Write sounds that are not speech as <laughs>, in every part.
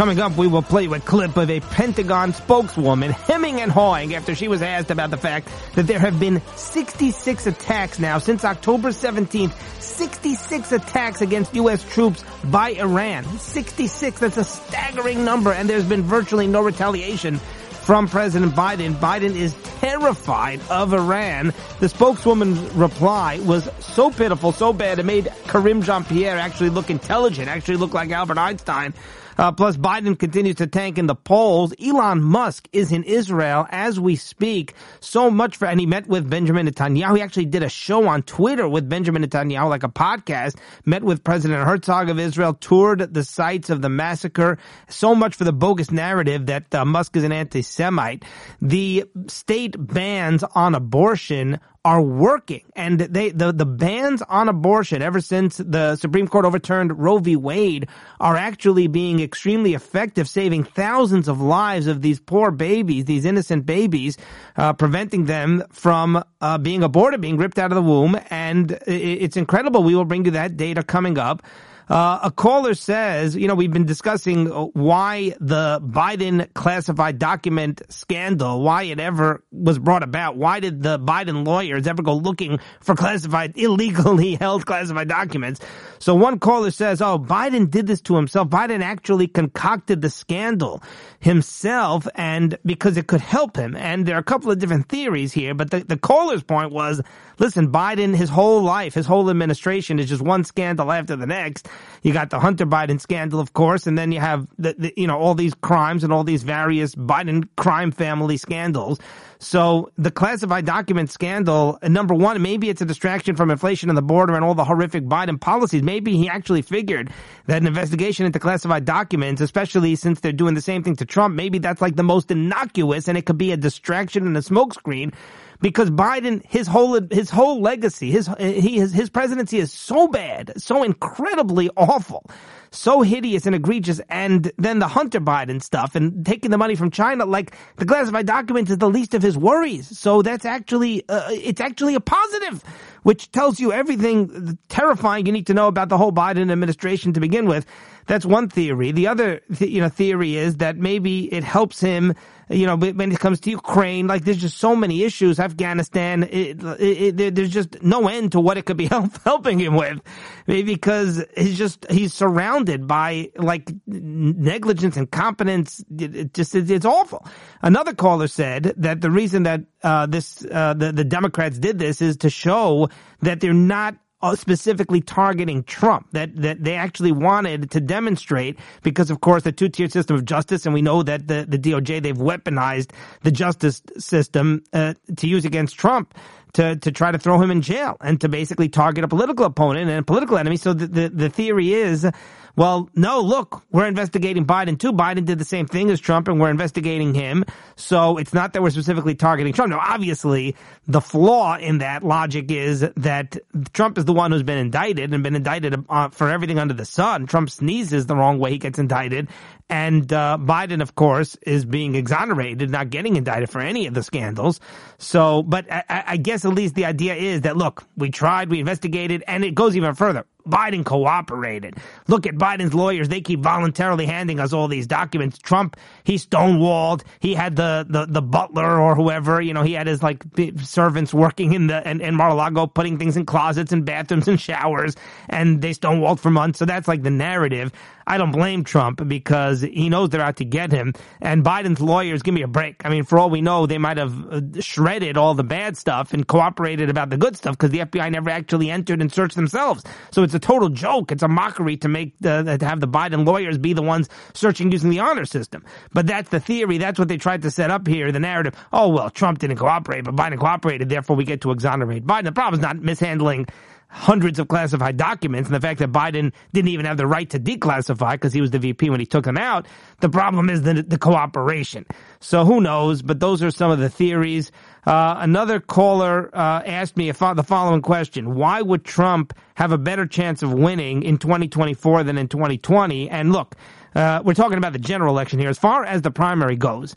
Coming up, we will play a clip of a Pentagon spokeswoman hemming and hawing after she was asked about the fact that there have been 66 attacks now since October 17th. 66 attacks against U.S. troops by Iran. 66, that's a staggering number, and there's been virtually no retaliation from President Biden. Biden is terrified of Iran. The spokeswoman's reply was so pitiful, so bad, it made Karine Jean-Pierre actually look intelligent, actually look like Albert Einstein. Uh, plus, Biden continues to tank in the polls. Elon Musk is in Israel as we speak. So much for, and he met with Benjamin Netanyahu. He actually did a show on Twitter with Benjamin Netanyahu, like a podcast. Met with President Herzog of Israel, toured the sites of the massacre. So much for the bogus narrative that uh, Musk is an anti-Semite. The state bans on abortion are working. And they the the bans on abortion ever since the Supreme Court overturned Roe v. Wade are actually being extremely effective saving thousands of lives of these poor babies these innocent babies uh, preventing them from uh, being aborted being ripped out of the womb. And it's incredible we will bring you that data coming up uh, a caller says, you know, we've been discussing why the Biden classified document scandal, why it ever was brought about. Why did the Biden lawyers ever go looking for classified, <laughs> illegally held classified documents? So one caller says, oh, Biden did this to himself. Biden actually concocted the scandal himself and because it could help him. And there are a couple of different theories here, but the, the caller's point was, listen, Biden, his whole life, his whole administration is just one scandal after the next. You got the Hunter Biden scandal, of course, and then you have the, the you know, all these crimes and all these various Biden crime family scandals. So the classified document scandal, number one, maybe it's a distraction from inflation on the border and all the horrific Biden policies. Maybe he actually figured that an investigation into classified documents, especially since they're doing the same thing to Trump, maybe that's like the most innocuous and it could be a distraction and a smokescreen because Biden, his whole his whole legacy, his he his, his presidency is so bad, so incredibly awful, so hideous and egregious. And then the Hunter Biden stuff and taking the money from China, like the classified documents, is the least of his worries. So that's actually uh, it's actually a positive, which tells you everything terrifying you need to know about the whole Biden administration to begin with. That's one theory. The other, th- you know, theory is that maybe it helps him, you know, when it comes to Ukraine. Like, there's just so many issues. Afghanistan, it, it, it, there's just no end to what it could be <laughs> help, helping him with, maybe because he's just he's surrounded by like negligence, and competence. It, just it's awful. Another caller said that the reason that uh, this uh, the the Democrats did this is to show that they're not specifically targeting Trump, that, that they actually wanted to demonstrate because of course the two-tier system of justice, and we know that the, the DOJ, they've weaponized the justice system, uh, to use against Trump to, to try to throw him in jail and to basically target a political opponent and a political enemy. So the, the, the theory is well, no, look, we're investigating Biden too. Biden did the same thing as Trump and we're investigating him. So it's not that we're specifically targeting Trump. Now, obviously, the flaw in that logic is that Trump is the one who's been indicted and been indicted uh, for everything under the sun. Trump sneezes the wrong way, he gets indicted. And uh, Biden, of course, is being exonerated, not getting indicted for any of the scandals. So, but I, I guess at least the idea is that, look, we tried, we investigated, and it goes even further. Biden cooperated. Look at Biden's lawyers. They keep voluntarily handing us all these documents. Trump, he stonewalled. He had the, the, the butler or whoever, you know, he had his like servants working in the, in, Mar-a-Lago, putting things in closets and bathrooms and showers. And they stonewalled for months. So that's like the narrative. I don't blame Trump because he knows they're out to get him. And Biden's lawyers, give me a break. I mean, for all we know, they might have uh, shredded all the bad stuff and cooperated about the good stuff because the FBI never actually entered and searched themselves. So it's a total joke. It's a mockery to make the, to have the Biden lawyers be the ones searching using the honor system. But that's the theory. That's what they tried to set up here. The narrative. Oh, well, Trump didn't cooperate, but Biden cooperated. Therefore, we get to exonerate Biden. The problem is not mishandling hundreds of classified documents and the fact that Biden didn't even have the right to declassify because he was the VP when he took them out. The problem is the, the cooperation. So who knows? But those are some of the theories. Uh, another caller uh, asked me the following question: Why would Trump have a better chance of winning in 2024 than in 2020? And look, uh, we're talking about the general election here. As far as the primary goes,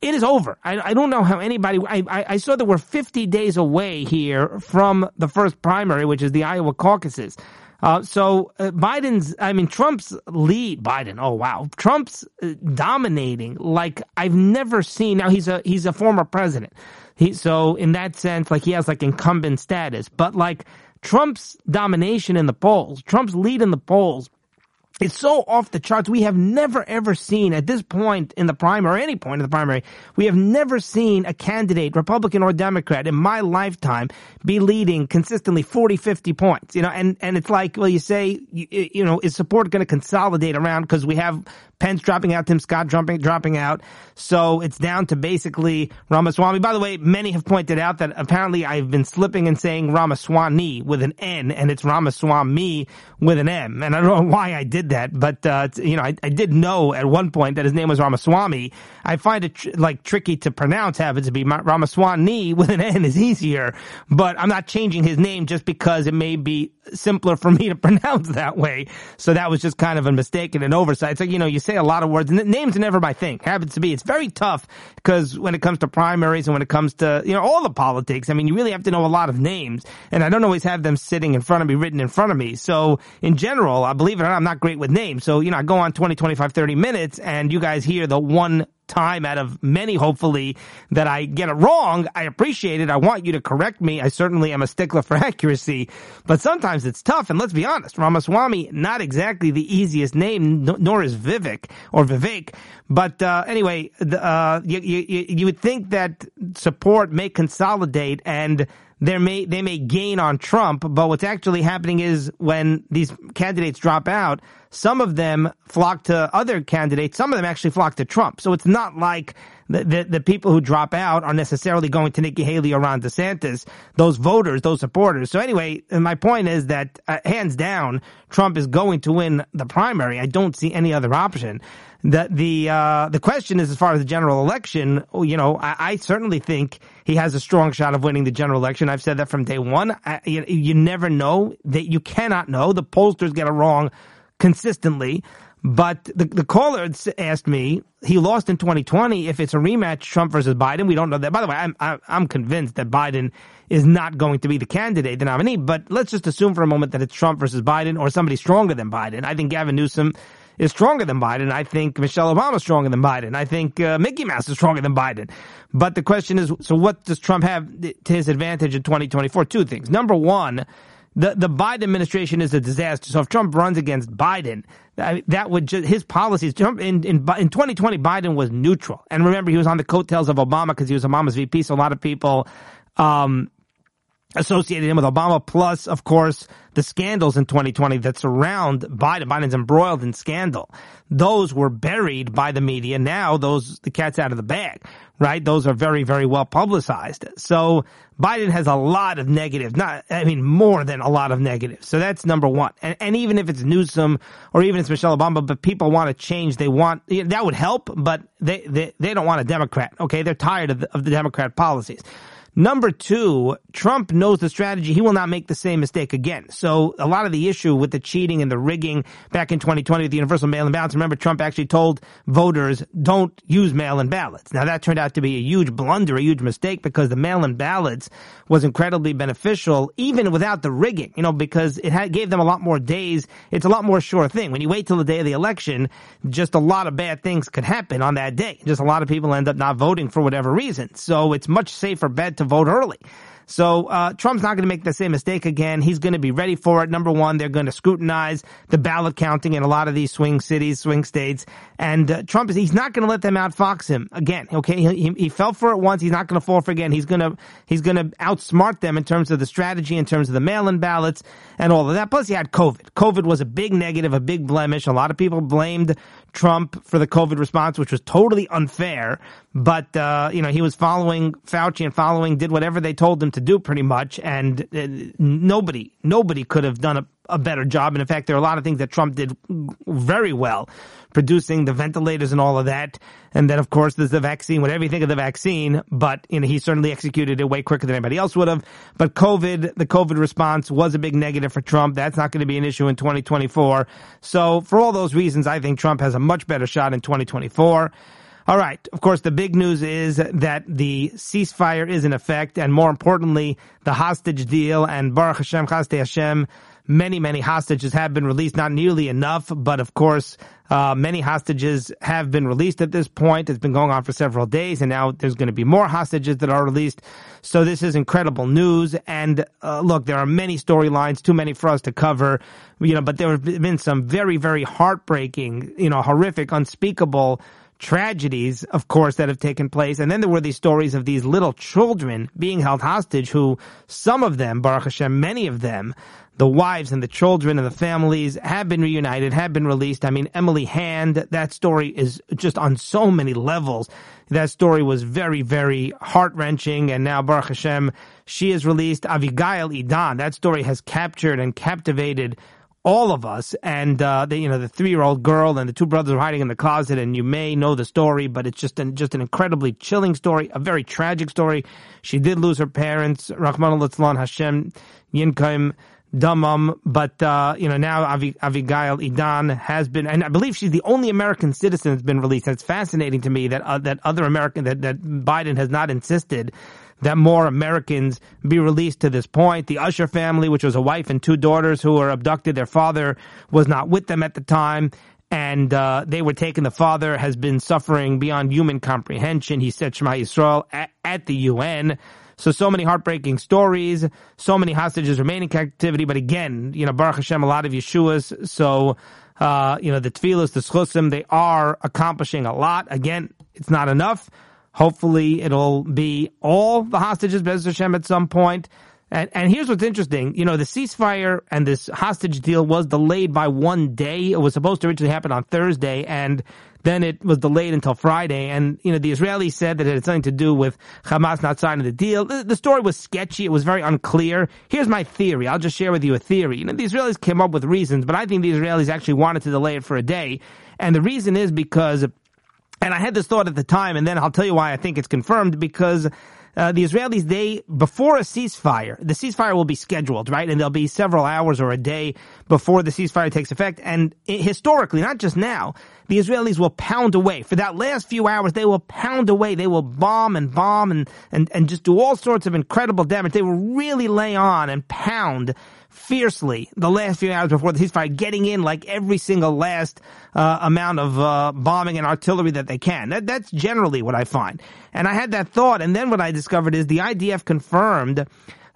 it is over. I, I don't know how anybody. I, I, I, saw that we're 50 days away here from the first primary, which is the Iowa caucuses. Uh, so uh, Biden's, I mean, Trump's lead, Biden. Oh wow, Trump's uh, dominating like I've never seen. Now he's a he's a former president. He so in that sense, like he has like incumbent status, but like Trump's domination in the polls, Trump's lead in the polls it's so off the charts. We have never ever seen at this point in the primary or any point in the primary, we have never seen a candidate, Republican or Democrat, in my lifetime be leading consistently 40, 50 points. You know, and, and it's like, well, you say, you, you know, is support going to consolidate around because we have Pence dropping out, Tim Scott dropping, dropping out. So it's down to basically Ramaswamy. By the way, many have pointed out that apparently I've been slipping and saying Ramaswamy with an N and it's Ramaswamy with an M. And I don't know why I did that, but, uh, you know, I, I did know at one point that his name was Ramaswamy. I find it tr- like tricky to pronounce, happens to be Ramaswamy with an N is easier, but I'm not changing his name just because it may be simpler for me to <laughs> pronounce that way. So that was just kind of a mistake and an oversight. It's like, you know, you say a lot of words and names are never my thing. Happens to be. It's very tough because when it comes to primaries and when it comes to, you know, all the politics, I mean, you really have to know a lot of names and I don't always have them sitting in front of me, written in front of me. So in general, I believe it or not, I'm not great with names. So, you know, I go on 20, 25, 30 minutes and you guys hear the one time out of many, hopefully, that I get it wrong. I appreciate it. I want you to correct me. I certainly am a stickler for <laughs> accuracy, but sometimes it's tough. And let's be honest, Ramaswamy, not exactly the easiest name, nor is Vivek or Vivek. But uh, anyway, uh, you, you, you would think that support may consolidate and they may they may gain on Trump, but what's actually happening is when these candidates drop out, some of them flock to other candidates. Some of them actually flock to Trump. So it's not like the, the, the people who drop out are necessarily going to Nikki Haley or Ron DeSantis. Those voters, those supporters. So anyway, my point is that uh, hands down, Trump is going to win the primary. I don't see any other option. The the uh, the question is as far as the general election. You know, I, I, certainly think he has a strong shot of winning the general election. I've said that from day one. I, you, you never know that you cannot know. The pollsters get it wrong consistently. But the, the caller asked me, he lost in 2020. If it's a rematch, Trump versus Biden, we don't know that. By the way, I'm, I'm convinced that Biden is not going to be the candidate, the nominee. But let's just assume for a moment that it's Trump versus Biden or somebody stronger than Biden. I think Gavin Newsom is stronger than Biden. I think Michelle Obama is stronger than Biden. I think uh, Mickey Mouse is stronger than Biden. But the question is, so what does Trump have to his advantage in 2024? Two things. Number one, the the Biden administration is a disaster. So if Trump runs against Biden, that would just his policies. Trump in in in 2020, Biden was neutral, and remember he was on the coattails of Obama because he was Obama's VP. So a lot of people um, associated him with Obama. Plus, of course, the scandals in 2020 that surround Biden. Biden's embroiled in scandal. Those were buried by the media. Now those, the cat's out of the bag, right? Those are very, very well publicized. So Biden has a lot of negatives, not, I mean, more than a lot of negatives. So that's number one. And, and even if it's Newsom or even it's Michelle Obama, but people want to change, they want, that would help, but they, they, they don't want a Democrat. Okay. They're tired of the, of the Democrat policies. Number two, Trump knows the strategy. He will not make the same mistake again. So a lot of the issue with the cheating and the rigging back in 2020 with the universal mail-in ballots, remember Trump actually told voters don't use mail-in ballots. Now that turned out to be a huge blunder, a huge mistake because the mail-in ballots was incredibly beneficial even without the rigging, you know, because it had, gave them a lot more days. It's a lot more sure thing. When you wait till the day of the election, just a lot of bad things could happen on that day. Just a lot of people end up not voting for whatever reason. So it's much safer bet to vote early. So uh, Trump's not going to make the same mistake again. He's going to be ready for it. Number one, they're going to scrutinize the ballot counting in a lot of these swing cities, swing states, and uh, Trump is he's not going to let them outfox him again. Okay, he, he fell for it once. He's not going to fall for it again. He's going to he's going to outsmart them in terms of the strategy, in terms of the mail-in ballots, and all of that. Plus, he had COVID. COVID was a big negative, a big blemish. A lot of people blamed Trump for the COVID response, which was totally unfair. But, uh, you know, he was following Fauci and following, did whatever they told him to do pretty much. And uh, nobody, nobody could have done a, a better job. And in fact, there are a lot of things that Trump did very well, producing the ventilators and all of that. And then, of course, there's the vaccine, whatever you think of the vaccine, but, you know, he certainly executed it way quicker than anybody else would have. But COVID, the COVID response was a big negative for Trump. That's not going to be an issue in 2024. So for all those reasons, I think Trump has a much better shot in 2024. All right. Of course, the big news is that the ceasefire is in effect, and more importantly, the hostage deal and Baruch Hashem, Chasdei Hashem, many, many hostages have been released. Not nearly enough, but of course, uh, many hostages have been released at this point. It's been going on for several days, and now there's going to be more hostages that are released. So this is incredible news. And uh, look, there are many storylines, too many for us to cover. You know, but there have been some very, very heartbreaking, you know, horrific, unspeakable tragedies, of course, that have taken place. And then there were these stories of these little children being held hostage who, some of them, Baruch Hashem, many of them, the wives and the children and the families have been reunited, have been released. I mean, Emily Hand, that story is just on so many levels. That story was very, very heart wrenching. And now, Baruch Hashem, she is released. Avigail Idan, that story has captured and captivated all of us. And, uh, the, you know, the three year old girl and the two brothers are hiding in the closet and you may know the story, but it's just an, just an incredibly chilling story, a very tragic story. She did lose her parents, Rahman al Hashem Yinkaim Damam, but, uh, you know, now Avi, Avigail Idan has been, and I believe she's the only American citizen that's been released. And It's fascinating to me that, uh, that other American, that, that Biden has not insisted that more Americans be released to this point. The Usher family, which was a wife and two daughters who were abducted, their father was not with them at the time. And uh, they were taken. The father has been suffering beyond human comprehension. He said Shema Yisrael at, at the UN. So, so many heartbreaking stories, so many hostages remaining in captivity. But again, you know, Baruch Hashem, a lot of Yeshuas. So, uh, you know, the tefillahs, the schusim, they are accomplishing a lot. Again, it's not enough. Hopefully, it'll be all the hostages, Bez Hashem, at some point. And, and here's what's interesting. You know, the ceasefire and this hostage deal was delayed by one day. It was supposed to originally happen on Thursday, and then it was delayed until Friday. And, you know, the Israelis said that it had something to do with Hamas not signing the deal. The, the story was sketchy. It was very unclear. Here's my theory. I'll just share with you a theory. You know, the Israelis came up with reasons, but I think the Israelis actually wanted to delay it for a day. And the reason is because and I had this thought at the time, and then I'll tell you why I think it's confirmed because uh, the Israelis, they, before a ceasefire, the ceasefire will be scheduled, right? And there'll be several hours or a day before the ceasefire takes effect. And it, historically, not just now, the Israelis will pound away. For that last few hours, they will pound away. They will bomb and bomb and, and, and just do all sorts of incredible damage. They will really lay on and pound fiercely the last few hours before the ceasefire, getting in like every single last uh, amount of uh, bombing and artillery that they can. That, that's generally what I find. And I had that thought, and then what I discovered is the IDF confirmed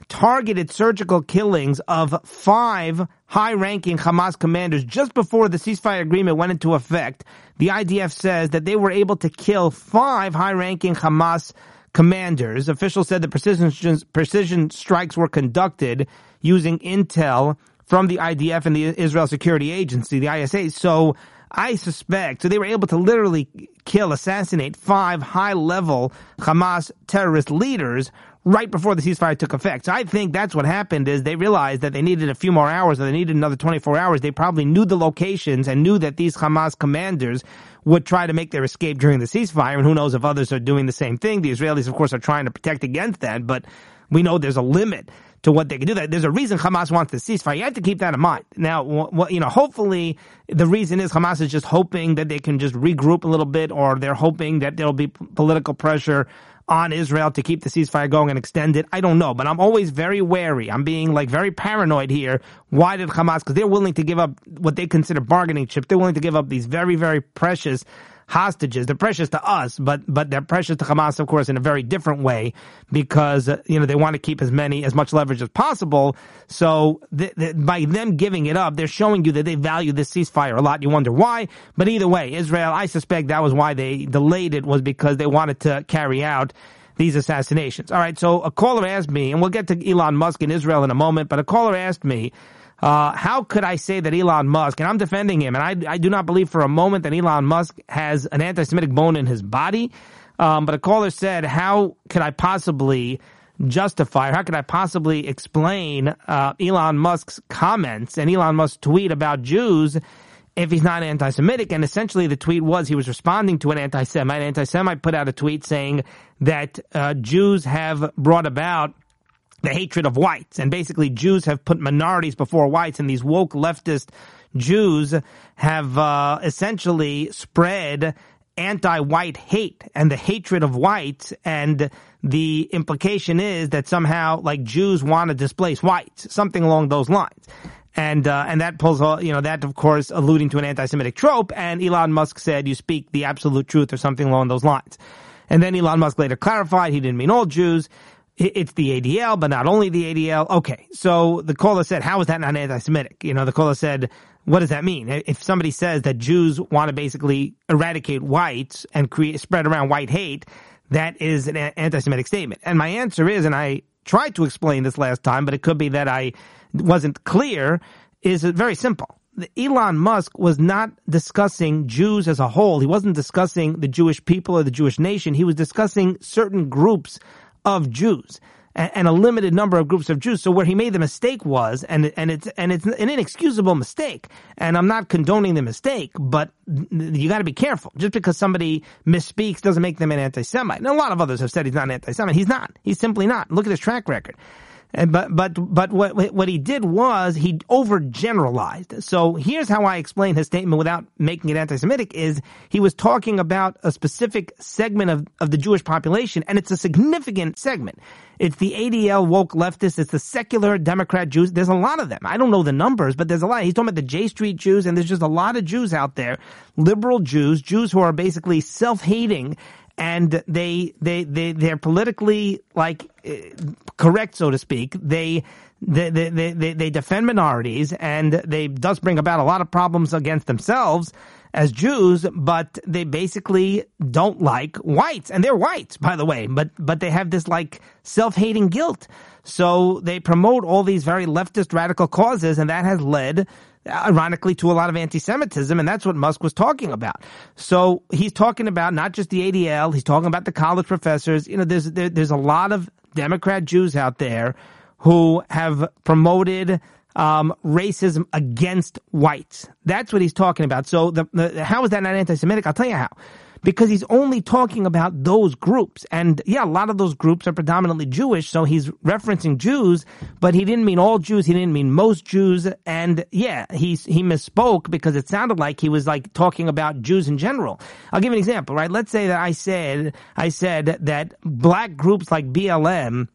targeted surgical killings of five high-ranking Hamas commanders just before the ceasefire agreement went into effect. The IDF says that they were able to kill five high-ranking Hamas commanders. Officials said the precision, precision strikes were conducted using intel from the IDF and the Israel Security Agency, the ISA. So I suspect, so they were able to literally kill, assassinate five high level Hamas terrorist leaders right before the ceasefire took effect. So I think that's what happened is they realized that they needed a few more hours or they needed another 24 hours. They probably knew the locations and knew that these Hamas commanders would try to make their escape during the ceasefire. And who knows if others are doing the same thing. The Israelis, of course, are trying to protect against that, but we know there's a limit to what they can do. There's a reason Hamas wants the ceasefire. You have to keep that in mind. Now, you know, hopefully the reason is Hamas is just hoping that they can just regroup a little bit, or they're hoping that there'll be political pressure on Israel to keep the ceasefire going and extend it. I don't know, but I'm always very wary. I'm being like very paranoid here. Why did Hamas? Because they're willing to give up what they consider bargaining chips. They're willing to give up these very, very precious hostages. They're precious to us, but but they're precious to Hamas, of course, in a very different way because uh, you know they want to keep as many as much leverage as possible. So th- th- by them giving it up, they're showing you that they value this ceasefire a lot. You wonder why, but either way, Israel. I suspect that was why they delayed it was because they wanted to carry out these assassinations. All right, so a caller asked me, and we'll get to Elon Musk in Israel in a moment, but a caller asked me uh, how could I say that Elon Musk, and I'm defending him, and I, I do not believe for a moment that Elon Musk has an anti-Semitic bone in his body. Um, but a caller said, how could I possibly justify, or how could I possibly explain uh, Elon Musk's comments and Elon Musk's tweet about Jews if he's not anti-Semitic? And essentially the tweet was he was responding to an anti-Semite. Anti-Semite put out a tweet saying that uh, Jews have brought about the hatred of whites. And basically Jews have put minorities before whites and these woke leftist Jews have uh, essentially spread anti-white hate and the hatred of whites and the implication is that somehow like Jews want to displace whites, something along those lines. And, uh, and that pulls, all you know, that of course alluding to an anti-Semitic trope. And Elon Musk said, you speak the absolute truth or something along those lines. And then Elon Musk later clarified he didn't mean all Jews. It's the ADL, but not only the ADL. Okay. So the caller said, how is that not anti-Semitic? You know, the caller said, what does that mean? If somebody says that Jews want to basically eradicate whites and create, spread around white hate, that is an anti-Semitic statement. And my answer is, and I tried to explain this last time, but it could be that I wasn't clear, is very simple. Elon Musk was not discussing Jews as a whole. He wasn't discussing the Jewish people or the Jewish nation. He was discussing certain groups of Jews and a limited number of groups of Jews. So where he made the mistake was, and and it's and it's an inexcusable mistake. And I'm not condoning the mistake, but you got to be careful. Just because somebody misspeaks doesn't make them an anti-Semite. And a lot of others have said he's not an anti-Semite. He's not. He's simply not. Look at his track record. And, but but but what what he did was he overgeneralized. So here's how I explain his statement without making it anti-Semitic: is he was talking about a specific segment of of the Jewish population, and it's a significant segment. It's the ADL woke leftists. It's the secular Democrat Jews. There's a lot of them. I don't know the numbers, but there's a lot. He's talking about the J Street Jews, and there's just a lot of Jews out there, liberal Jews, Jews who are basically self-hating and they they they they're politically like eh, correct, so to speak. They they, they, they, they defend minorities and they does bring about a lot of problems against themselves as Jews, but they basically don't like whites. And they're whites, by the way, but, but they have this like self-hating guilt. So they promote all these very leftist radical causes and that has led ironically to a lot of anti-Semitism, and that's what Musk was talking about. So he's talking about not just the ADL, he's talking about the college professors. You know, there's there, there's a lot of Democrat Jews out there who have promoted um, racism against whites. That's what he's talking about. So the, the, how is that not anti-Semitic? I'll tell you how because he's only talking about those groups. And yeah, a lot of those groups are predominantly Jewish, so he's referencing Jews, but he didn't mean all Jews, he didn't mean most Jews, and yeah, he, he misspoke because it sounded like he was like talking about Jews in general. I'll give an example, right? Let's say that I said, I said that black groups like BLM,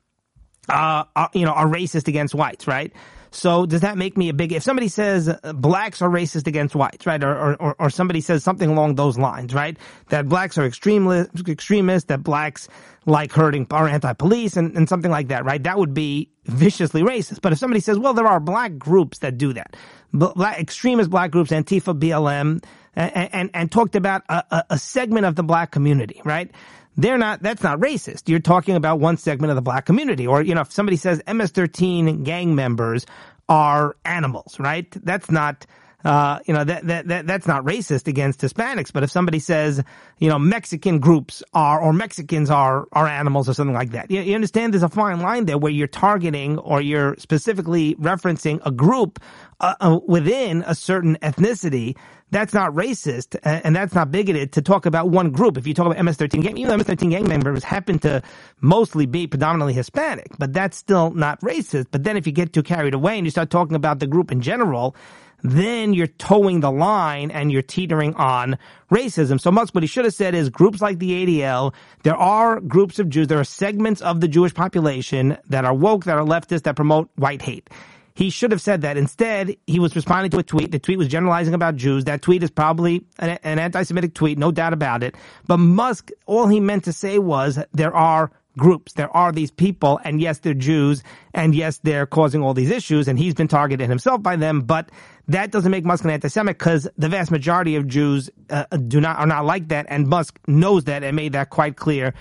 uh, are, you know, are racist against whites, right? So does that make me a big, if somebody says uh, blacks are racist against whites, right? Or, or, or somebody says something along those lines, right? That blacks are extremist, extremists, that blacks like hurting are anti-police and, and something like that, right? That would be viciously racist. But if somebody says, well, there are black groups that do that, black, extremist black groups, Antifa, BLM, and, and, and talked about a, a segment of the black community, right? They're not, that's not racist. You're talking about one segment of the black community. Or, you know, if somebody says MS-13 gang members are animals, right? That's not, uh, you know, that, that, that, that's not racist against Hispanics. But if somebody says, you know, Mexican groups are, or Mexicans are, are animals or something like that, you, you understand there's a fine line there where you're targeting or you're specifically referencing a group uh, uh, within a certain ethnicity that's not racist and that's not bigoted to talk about one group. If you talk about MS-13 gang, even though MS-13 gang members happen to mostly be predominantly Hispanic, but that's still not racist. But then if you get too carried away and you start talking about the group in general, then you're towing the line and you're teetering on racism. So Musk, what he should have said is groups like the ADL, there are groups of Jews, there are segments of the Jewish population that are woke, that are leftist, that promote white hate. He should have said that. Instead, he was responding to a tweet. The tweet was generalizing about Jews. That tweet is probably an, an anti-Semitic tweet, no doubt about it. But Musk, all he meant to say was there are groups. There are these people, and yes, they're Jews, and yes, they're causing all these issues, and he's been targeted himself by them, but that doesn't make Musk an anti-Semitic because the vast majority of Jews uh, do not are not like that, and Musk knows that and made that quite clear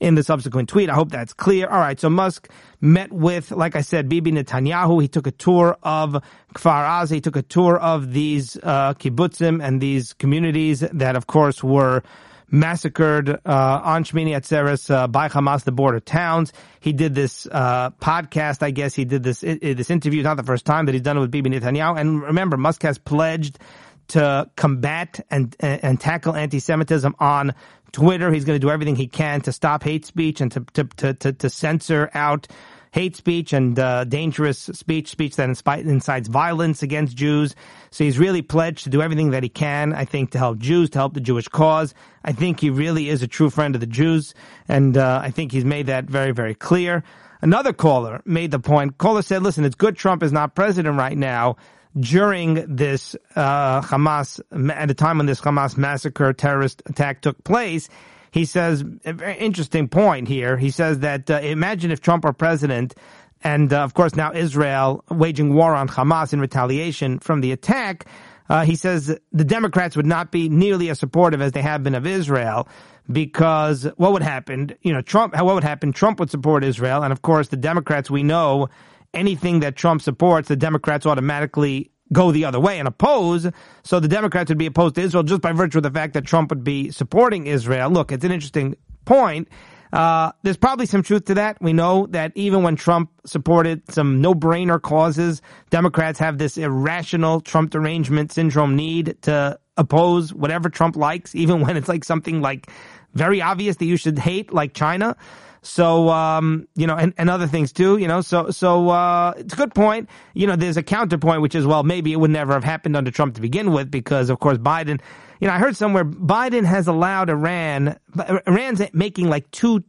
in the subsequent tweet. I hope that's clear. All right. So Musk met with, like I said, Bibi Netanyahu. He took a tour of Kfar Aza. He took a tour of these, uh, kibbutzim and these communities that, of course, were massacred uh, on Shmini Atzeres uh, by Hamas, the border towns. He did this uh, podcast, I guess. He did this this interview. It's not the first time that he's done it with Bibi Netanyahu. And remember, Musk has pledged to combat and and tackle anti-Semitism on Twitter. He's going to do everything he can to stop hate speech and to to to, to, censor out hate speech and uh, dangerous speech, speech that incites violence against Jews. So he's really pledged to do everything that he can, I think, to help Jews, to help the Jewish cause. I think he really is a true friend of the Jews, and uh, I think he's made that very, very clear. Another caller made the point. Caller said, listen, it's good Trump is not president right now during this uh, Hamas, at the time when this Hamas massacre terrorist attack took place. He says, a very interesting point here. He says that uh, imagine if Trump were president, and uh, of course now Israel waging war on Hamas in retaliation from the attack. Uh, he says the Democrats would not be nearly as supportive as they have been of Israel because what would happen? You know, Trump, what would happen? Trump would support Israel. And of course, the Democrats, we know anything that Trump supports, the Democrats automatically go the other way and oppose. So the Democrats would be opposed to Israel just by virtue of the fact that Trump would be supporting Israel. Look, it's an interesting point. Uh, there's probably some truth to that. We know that even when Trump supported some no-brainer causes, Democrats have this irrational Trump derangement syndrome need to oppose whatever Trump likes, even <laughs> when it's like something like very obvious that you should hate, like China. So, um, you know, and, and other things too, you know, so, so, uh, it's a good point. You know, there's a counterpoint, which is, well, maybe it would never have happened under Trump to begin with because, of course, Biden, you know, I heard somewhere Biden has allowed Iran, Iran's making like two,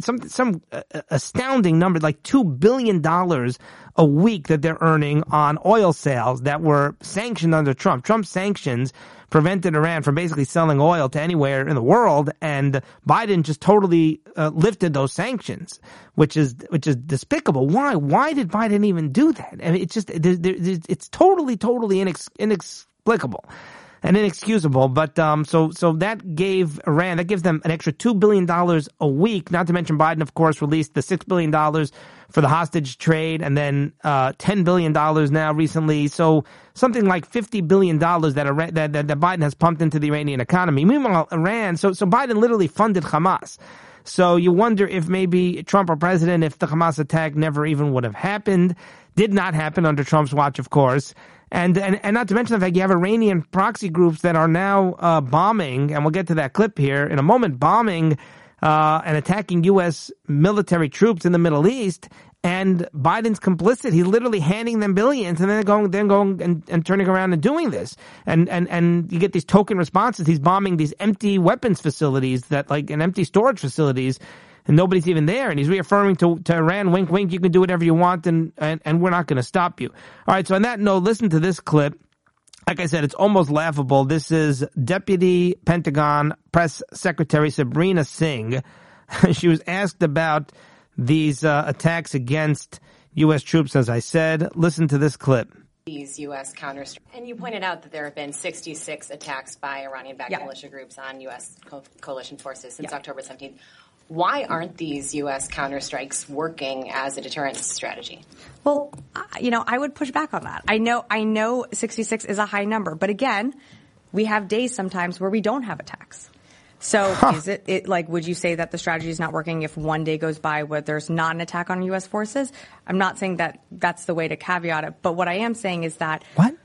some, some uh, astounding number, like two billion dollars a week that they're earning on oil sales that were sanctioned under Trump. Trump sanctions prevented Iran from basically selling oil to anywhere in the world, and Biden just totally uh, lifted those sanctions, which is which is despicable. Why? Why did Biden even do that? I mean, it's just it's totally, totally inex- inexplicable and inexcusable. But um, so so that gave Iran that gives them an extra two billion dollars a week. Not to mention Biden, of course, released the six billion dollars for the hostage trade, and then uh, ten billion dollars now recently. So something like fifty billion dollars that, that, that that Biden has pumped into the Iranian economy. Meanwhile, Iran. So so Biden literally funded Hamas. So you wonder if maybe Trump or president, if the Hamas attack never even would have happened, did not happen under Trump's watch, of course. And, and, and not to mention the fact you have Iranian proxy groups that are now uh, bombing, and we'll get to that clip here in a moment, bombing uh, and attacking U.S. military troops in the Middle East. And Biden's complicit. He's literally handing them billions and then going, then going and, and turning around and doing this. And, and, and you get these token responses. He's bombing these empty weapons facilities that like, and empty storage facilities and nobody's even there. And he's reaffirming to, to Iran, wink, wink, you can do whatever you want and, and, and we're not going to stop you. All right. So on that note, listen to this clip. Like I said, it's almost laughable. This is Deputy Pentagon Press Secretary Sabrina Singh. <laughs> she was asked about these uh, attacks against U.S. troops, as I said. Listen to this clip these U.S. counter. And you pointed out that there have been 66 attacks by Iranian-backed yeah. militia groups on U.S. Co- coalition forces since yeah. October 17th why aren't these U.S. counterstrikes working as a deterrence strategy? Well, you know, I would push back on that. I know, I know 66 is a high number, but again, we have days sometimes where we don't have attacks. So huh. is it, it, like, would you say that the strategy is not working if one day goes by where there's not an attack on U.S. forces? I'm not saying that that's the way to caveat it, but what I am saying is that. What?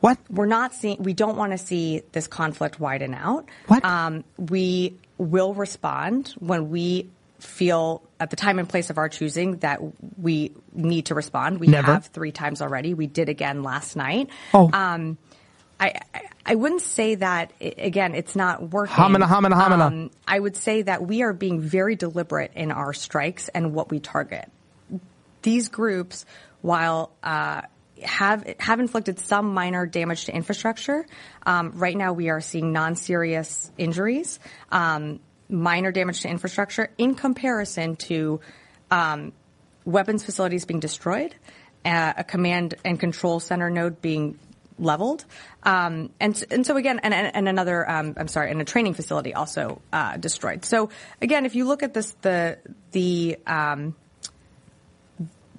What? We're not seeing, we don't want to see this conflict widen out. What? Um, we will respond when we feel at the time and place of our choosing that we need to respond. We Never. have three times already. We did again last night. Oh. Um, I, I wouldn't say that again. It's not working. Hamina, hamina, hamina. Um, I would say that we are being very deliberate in our strikes and what we target. These groups, while uh, have have inflicted some minor damage to infrastructure. Um, right now, we are seeing non-serious injuries, um, minor damage to infrastructure in comparison to um, weapons facilities being destroyed, uh, a command and control center node being leveled, um, and and so again, and and another, um, I'm sorry, and a training facility also uh, destroyed. So again, if you look at this, the the um,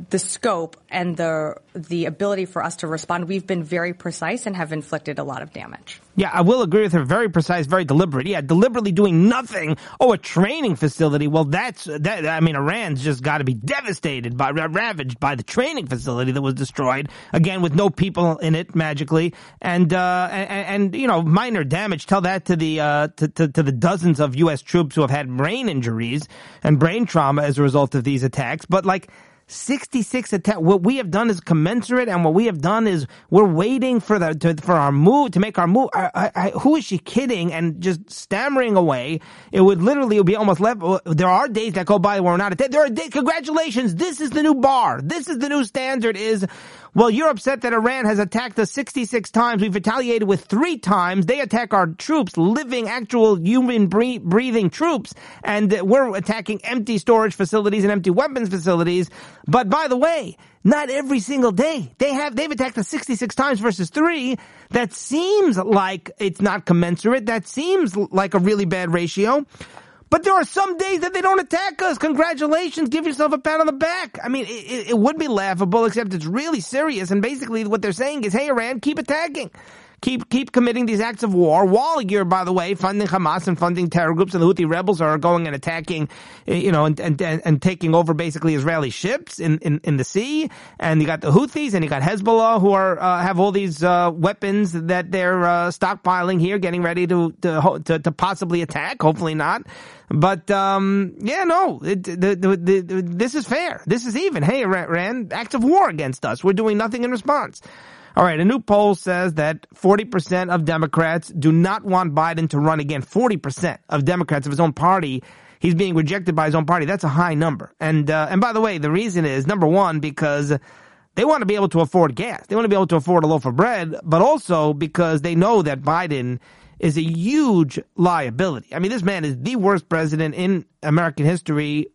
the scope and the the ability for us to respond, we've been very precise and have inflicted a lot of damage. Yeah, I will agree with her. Very precise, very deliberate. Yeah, deliberately doing nothing. Oh, a training facility. Well, that's that. I mean, Iran's just got to be devastated by ravaged by the training facility that was destroyed again with no people in it magically, and uh, and, and you know minor damage. Tell that to the uh, to, to to the dozens of U.S. troops who have had brain injuries and brain trauma as a result of these attacks. But like 66 attacks. What we have done is commensurate, and what we have done is we're waiting for the to, for our move to make our move. I, I, I, who is she kidding? And just stammering away. It would literally would be almost left. There are days that go by where we're not. There are days. Congratulations. This is the new bar. This is the new standard. Is well, you're upset that Iran has attacked us 66 times. We've retaliated with three times. They attack our troops, living, actual human breathing troops, and we're attacking empty storage facilities and empty weapons facilities. But by the way, not every single day. They have, they've attacked us 66 times versus three. That seems like it's not commensurate. That seems like a really bad ratio. But there are some days that they don't attack us. Congratulations. Give yourself a pat on the back. I mean, it, it, would be laughable, except it's really serious. And basically what they're saying is, hey, Iran, keep attacking keep keep committing these acts of war while you're, by the way, funding Hamas and funding terror groups, and the Houthi rebels are going and attacking, eh, you know, and and, and taking over basically Israeli ships in, in, in the sea. And you got the Houthis and you got Hezbollah who are uh, have all these uh, weapons that they're uh, stockpiling here, getting ready to, to to to possibly attack. Hopefully not. But um, yeah, no, it, the, the, the, this is fair. This is even. Hey, Iran, acts of war against us. We're doing nothing in response. All right, a new poll says that 40% of Democrats do not want Biden to run again. 40% of Democrats of his own party, he's being rejected by his own party. That's a high number. And uh, and by the way, the reason is number one because they want to be able to afford gas. They want to be able to afford a loaf of bread, but also because they know that Biden is a huge liability. I mean, this man is the worst president in American history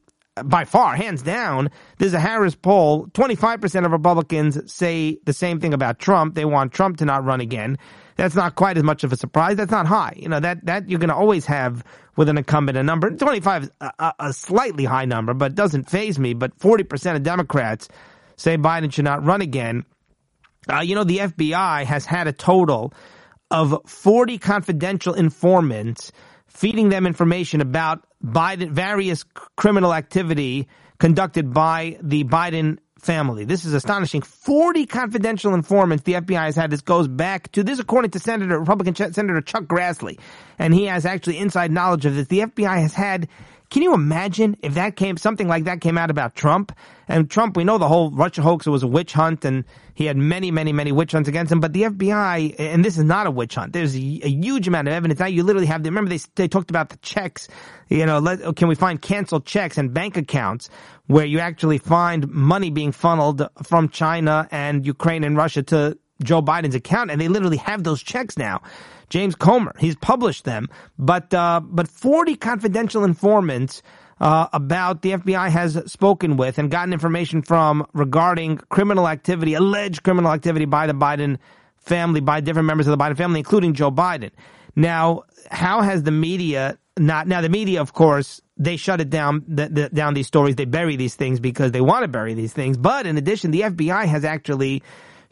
by far, hands down, there's a Harris poll. 25% of Republicans say the same thing about Trump. They want Trump to not run again. That's not quite as much of a surprise. That's not high. You know, that, that you're going to always have with an incumbent a number. 25 is a, a slightly high number, but doesn't phase me. But 40% of Democrats say Biden should not run again. Uh, you know, the FBI has had a total of 40 confidential informants feeding them information about Biden, various criminal activity conducted by the Biden family. This is astonishing. 40 confidential informants the FBI has had. This goes back to this, according to Senator, Republican Senator Chuck Grassley. And he has actually inside knowledge of this. The FBI has had can you imagine if that came, something like that came out about Trump? And Trump, we know the whole Russia hoax, it was a witch hunt and he had many, many, many witch hunts against him. But the FBI, and this is not a witch hunt, there's a, huge amount of evidence. Now you literally have, the, remember they, they talked about the checks, you know, let, can we find canceled checks and bank accounts where you actually find money being funneled from China and Ukraine and Russia to Joe Biden's account? And they literally have those checks now. James Comer. He's published them, but uh, but 40 confidential informants uh, about the FBI has spoken with and gotten information from regarding criminal activity, alleged criminal activity by the Biden family, by different members of the Biden family, including Joe Biden. Now, how has the media not? Now, the media, of course, they shut it down, the, the, down these stories. They bury these things because they want to bury these things. But in addition, the FBI has actually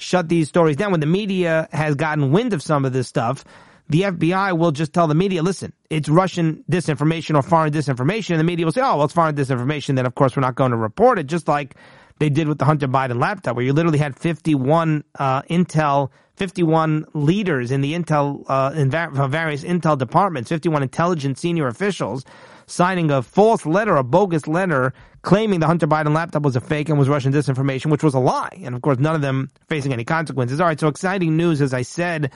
shut these stories down. When the media has gotten wind of some of this stuff, the FBI will just tell the media, listen, it's Russian disinformation or foreign disinformation. And the media will say, oh, well, it's foreign disinformation. Then, of course, we're not going to report it, just like they did with the Hunter Biden laptop, where you literally had 51 uh, Intel, 51 leaders in the Intel, uh, in va- various Intel departments, 51 intelligence senior officials signing a false letter, a bogus letter, claiming the Hunter Biden laptop was a fake and was Russian disinformation, which was a lie. And of course, none of them facing any consequences. All right, so exciting news, as I said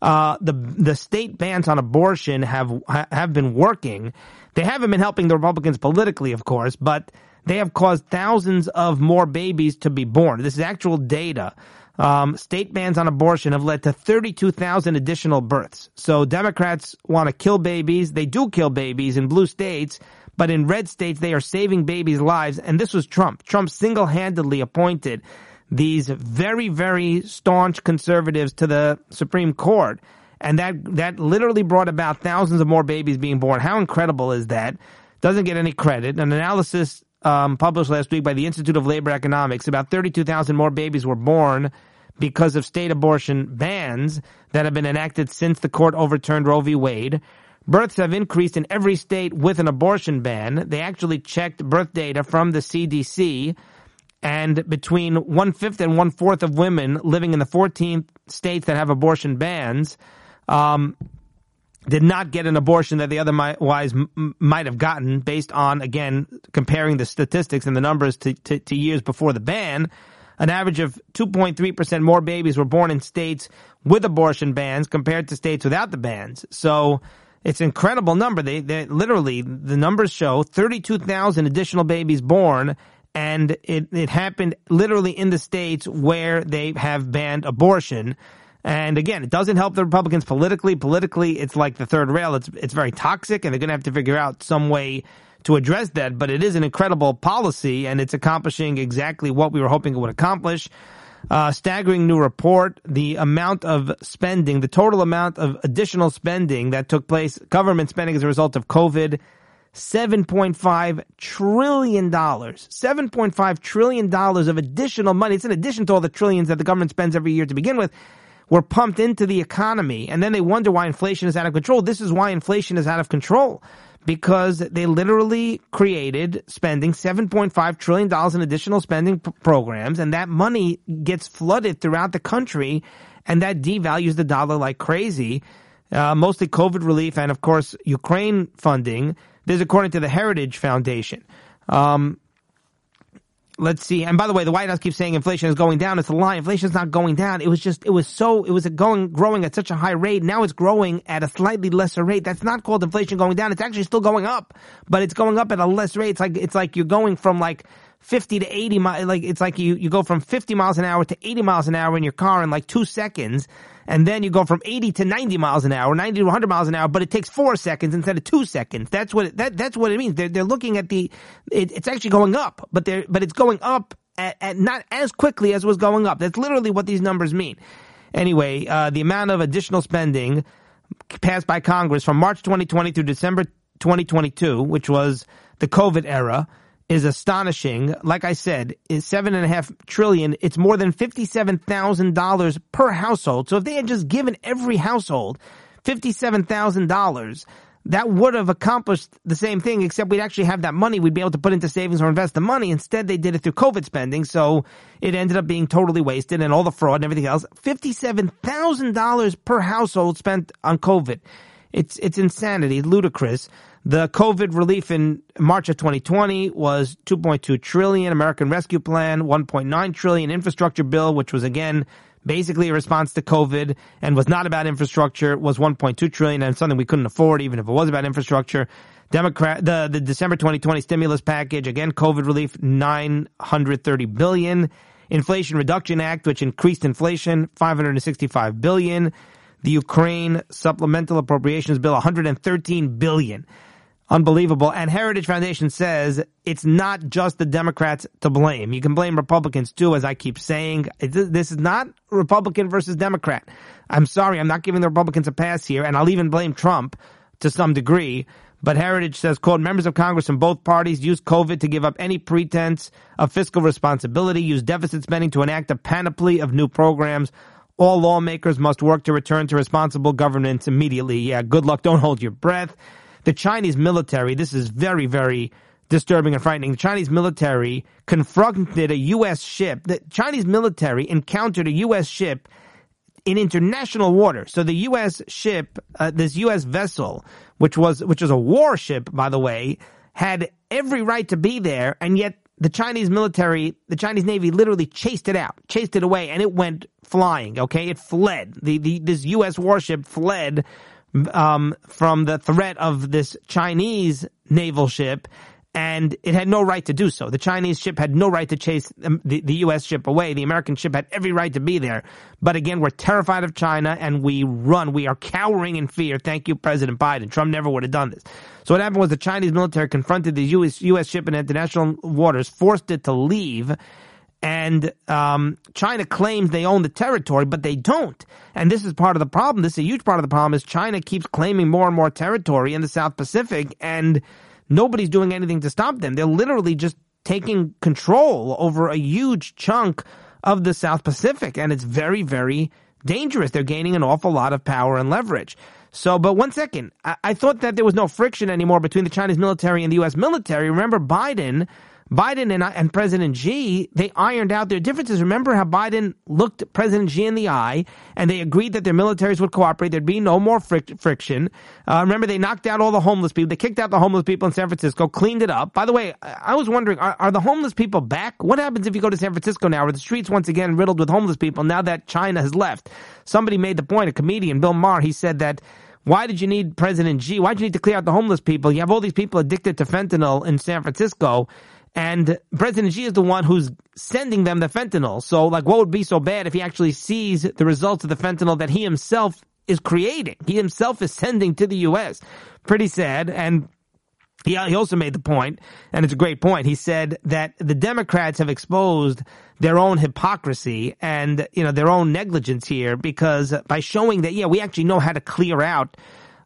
uh, the the state bans on abortion have have been working. They haven't been helping the Republicans politically, of course, but they have caused thousands of more babies to be born. This is actual data. Um, state bans on abortion have led to 32,000 additional births. So Democrats want to kill babies. They do kill babies in blue states, but in red states, they are saving babies' lives. And this was Trump. Trump single-handedly appointed these very, very staunch conservatives to the Supreme Court. And that, that literally brought about thousands of more babies being born. How incredible is that? Doesn't get any credit. An analysis um, published last week by the Institute of Labor Economics, about 32,000 more babies were born because of state abortion bans that have been enacted since the court overturned Roe v. Wade. Births have increased in every state with an abortion ban. They actually checked birth data from the CDC and between one fifth and one fourth of women living in the 14 states that have abortion bans, um, did not get an abortion that they otherwise might have gotten based on, again, comparing the statistics and the numbers to, to, to years before the ban. An average of 2.3% more babies were born in states with abortion bans compared to states without the bans. So it's an incredible number. They, they literally, the numbers show 32,000 additional babies born and it, it happened literally in the states where they have banned abortion. And again, it doesn't help the Republicans politically. Politically, it's like the third rail. It's it's very toxic, and they're going to have to figure out some way to address that. But it is an incredible policy, and it's accomplishing exactly what we were hoping it would accomplish. Uh, staggering new report: the amount of spending, the total amount of additional spending that took place, government spending as a result of COVID. $7.5 trillion. $7.5 trillion of additional money. It's in addition to all the trillions that the government spends every year to begin with were pumped into the economy and then they wonder why inflation is out of control. This is why inflation is out of control because they literally created spending $7.5 trillion in additional spending p- programs and that money gets flooded throughout the country and that devalues the dollar like crazy. Uh, mostly COVID relief and of course Ukraine funding. This is according to the Heritage Foundation. Um, let's see. And by the way, the White House keeps saying inflation is going down. It's a lie. Inflation is not going down. It was just, it was so, it was going, growing at such a high rate. Now it's growing at a slightly lesser rate. That's not called inflation going down. It's actually still going up, but it's going up at a less rate. It's like, it's like you're going from like 50 to 80 miles, like, it's like you, you go from 50 miles an hour to 80 miles an hour in your car in like two seconds and then you go from 80 to 90 miles an hour, 90 to 100 miles an hour, but it takes four seconds instead of two seconds. That's what it, that that's what it means. They're they're looking at the it, it's actually going up, but they're but it's going up at, at not as quickly as was going up. That's literally what these numbers mean. Anyway, uh, the amount of additional spending passed by Congress from March 2020 through December 2022, which was the COVID era is astonishing. Like I said, is seven and a half trillion. It's more than fifty-seven thousand dollars per household. So if they had just given every household fifty-seven thousand dollars, that would have accomplished the same thing, except we'd actually have that money we'd be able to put into savings or invest the money. Instead, they did it through COVID spending, so it ended up being totally wasted and all the fraud and everything else. $57,000 per household spent on COVID. It's, it's insanity, ludicrous. The COVID relief in March of 2020 was 2.2 trillion. American Rescue Plan, 1.9 trillion. Infrastructure bill, which was again basically a response to COVID and was not about infrastructure, was 1.2 trillion and something we couldn't afford, even if it was about infrastructure. Democrat, the, the December 2020 stimulus package, again, COVID relief, 930 billion. Inflation Reduction Act, which increased inflation, 565 billion. The Ukraine Supplemental Appropriations Bill, 113 billion. Unbelievable. And Heritage Foundation says it's not just the Democrats to blame. You can blame Republicans too, as I keep saying. This is not Republican versus Democrat. I'm sorry, I'm not giving the Republicans a pass here, and I'll even blame Trump to some degree. But Heritage says, quote, members of Congress from both parties use COVID to give up any pretense of fiscal responsibility, use deficit spending to enact a panoply of new programs. All lawmakers must work to return to responsible governance immediately. Yeah, good luck. Don't hold your breath the Chinese military, this is very, very disturbing and frightening. The Chinese military confronted a U.S. ship. The Chinese military encountered a U.S. ship in international water. So the U.S. ship, uh, this U.S. vessel, which was which was a warship, by the way, had every right to be there, and yet the Chinese military, the Chinese Navy, literally chased it out, chased it away, and it went flying. Okay, it fled. The the this U.S. warship fled um, from the threat of this Chinese naval ship, and it had no right to do so. The Chinese ship had no right to chase the, the, U.S. ship away. The American ship had every right to be there. But again, we're terrified of China and we run. We are cowering in fear. Thank you, President Biden. Trump never would have done this. So what happened was the Chinese military confronted the U.S. US ship in international waters, forced it to leave, and um, China claims they own the territory, but they don't. And this is part of the problem. This is a huge part of the problem is China keeps claiming more and more territory in the South Pacific, and nobody's doing anything to stop them. They're literally just taking control over a huge chunk of the South Pacific, and it's very, very dangerous. They're gaining an awful lot of power and leverage. So, but one second, I, I thought that there was no friction anymore between the Chinese military and the U.S. military. Remember, Biden Biden and, and President Xi, they ironed out their differences. Remember how Biden looked President Xi in the eye and they agreed that their militaries would cooperate. There'd be no more fric- friction. Uh, remember, they knocked out all the homeless people. They kicked out the homeless people in San Francisco, cleaned it up. By the way, I was wondering, are, are the homeless people back? What happens if you go to San Francisco now? Are the streets once again riddled with homeless people now that China has left? Somebody made the point, a comedian, Bill Maher, he said that why did you need President Xi? Why did you need to clear out the homeless people? You have all these people addicted to fentanyl in San Francisco. And President Xi is the one who's sending them the fentanyl. So, like, what would be so bad if he actually sees the results of the fentanyl that he himself is creating? He himself is sending to the U.S. Pretty sad. And he, he also made the point, and it's a great point. He said that the Democrats have exposed their own hypocrisy and, you know, their own negligence here because by showing that, yeah, we actually know how to clear out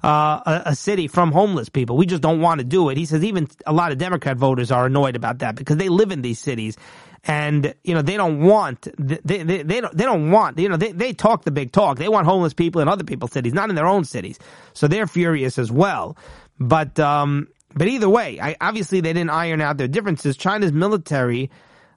uh, a, a, city from homeless people. We just don't want to do it. He says even a lot of Democrat voters are annoyed about that because they live in these cities and you know they don't want they they, they don't they don't want you know they they talk the big talk. They want homeless people in other people's cities, not in their own cities. So they're furious as well. But um but either way, I, obviously they didn't iron out their differences. China's military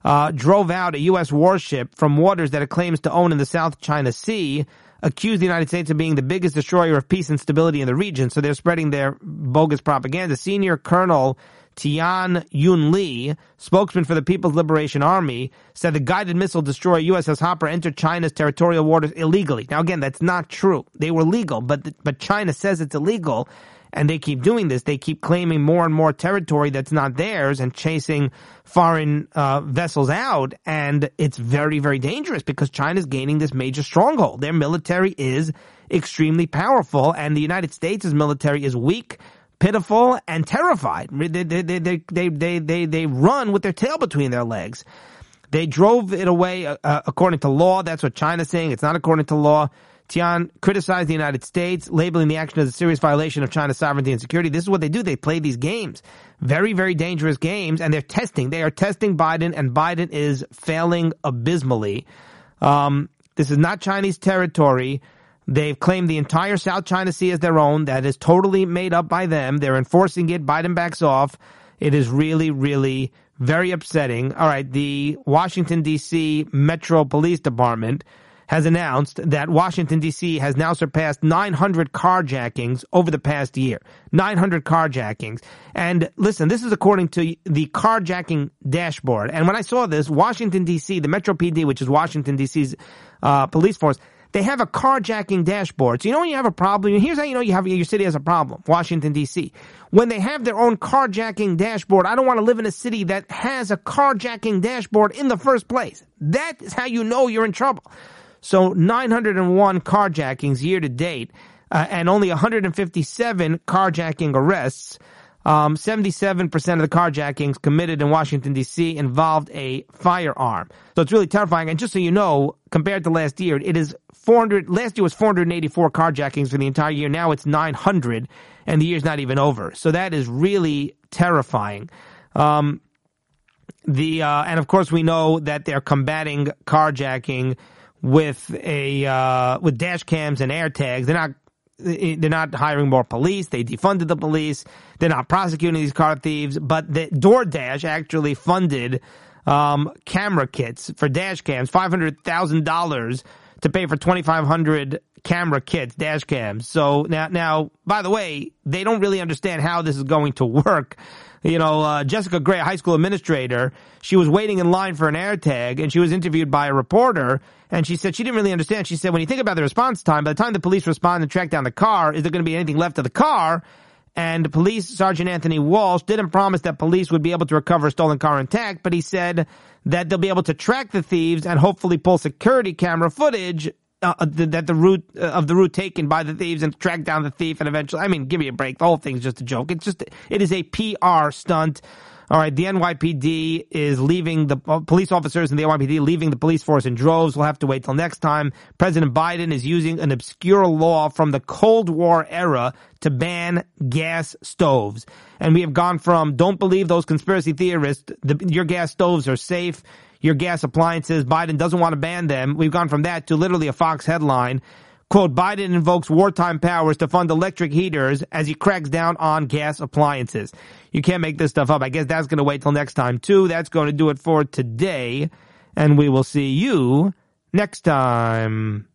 uh, drove out a U.S. warship from waters that it claims to own in the South China Sea accused the United States of being the biggest destroyer of peace and stability in the region. So they're spreading their bogus propaganda. Senior Colonel Tian Junli, spokesman for the People's Liberation Army, said the guided missile destroyer USS Hopper entered China's territorial waters illegally. Now again, that's not true. They were legal, but but China says it's illegal and they keep doing this. They keep claiming more and more territory that's not theirs and chasing foreign uh, vessels out. And it's very, very dangerous because China's gaining this major stronghold. Their military is extremely powerful, and the United States' military is weak pitiful and terrified. They, they, they, they, they, they, they run with their tail between their legs. They drove it away uh, according to law. That's what China's saying. It's not according to law. Tian criticized the United States, labeling the action as a serious violation of China's sovereignty and security. This is what they do. They play these games. Very, very dangerous games, and they're testing. They are testing Biden, and Biden is failing abysmally. Um, this is not Chinese territory. They've claimed the entire South China Sea as their own. That is totally made up by them. They're enforcing it. Biden backs off. It is really, really very upsetting. All right. The Washington DC Metro Police Department has announced that Washington D.C. has now surpassed 900 carjackings over the past year. 900 carjackings. And listen, this is according to the carjacking dashboard. And when I saw this, Washington D.C., the Metro PD, which is Washington D.C.'s uh, police force, they have a carjacking dashboard. So you know when you have a problem, here's how you know you have your city has a problem. Washington D.C. When they have their own carjacking dashboard, I don't want to live in a city that has a carjacking dashboard in the first place. That is how you know you're in trouble. So 901 carjackings year to date, uh, and only 157 carjacking arrests. Um, 77% of the carjackings committed in Washington D.C. involved a firearm. So it's really terrifying. And just so you know, compared to last year, it is 400, last year was 484 carjackings for the entire year. Now it's 900 and the year's not even over. So that is really terrifying. Um, the, uh, and of course we know that they're combating carjacking with a uh, with dash cams and air tags. They're not they're not hiring more police. They defunded the police. They're not prosecuting these car thieves. But the DoorDash actually funded um, camera kits for dash cams, five hundred thousand dollars to pay for twenty five hundred camera kits, dash cams. So now, now, by the way, they don't really understand how this is going to work you know, uh, Jessica Gray, high school administrator, she was waiting in line for an AirTag and she was interviewed by a reporter and she said she didn't really understand. She said, when you think about the response time, by the time the police respond and track down the car, is there going to be anything left of the car? And police Sergeant Anthony Walsh didn't promise that police would be able to recover a stolen car intact, but he said that they'll be able to track the thieves and hopefully pull security camera footage uh, uh that the route uh, of the route taken by the thieves and track down the thief and eventually I mean give me a break. The whole thing's just a joke. It's just it is a PR stunt. All right. The NYPD is leaving the uh, police officers and the NYPD leaving the police force in droves. We'll have to wait till next time. President Biden is using an obscure law from the Cold War era to ban gas stoves. And we have gone from don't believe those conspiracy theorists the, your gas stoves are safe your gas appliances. Biden doesn't want to ban them. We've gone from that to literally a Fox headline. Quote, Biden invokes wartime powers to fund electric heaters as he cracks down on gas appliances. You can't make this stuff up. I guess that's going to wait till next time too. That's going to do it for today. And we will see you next time.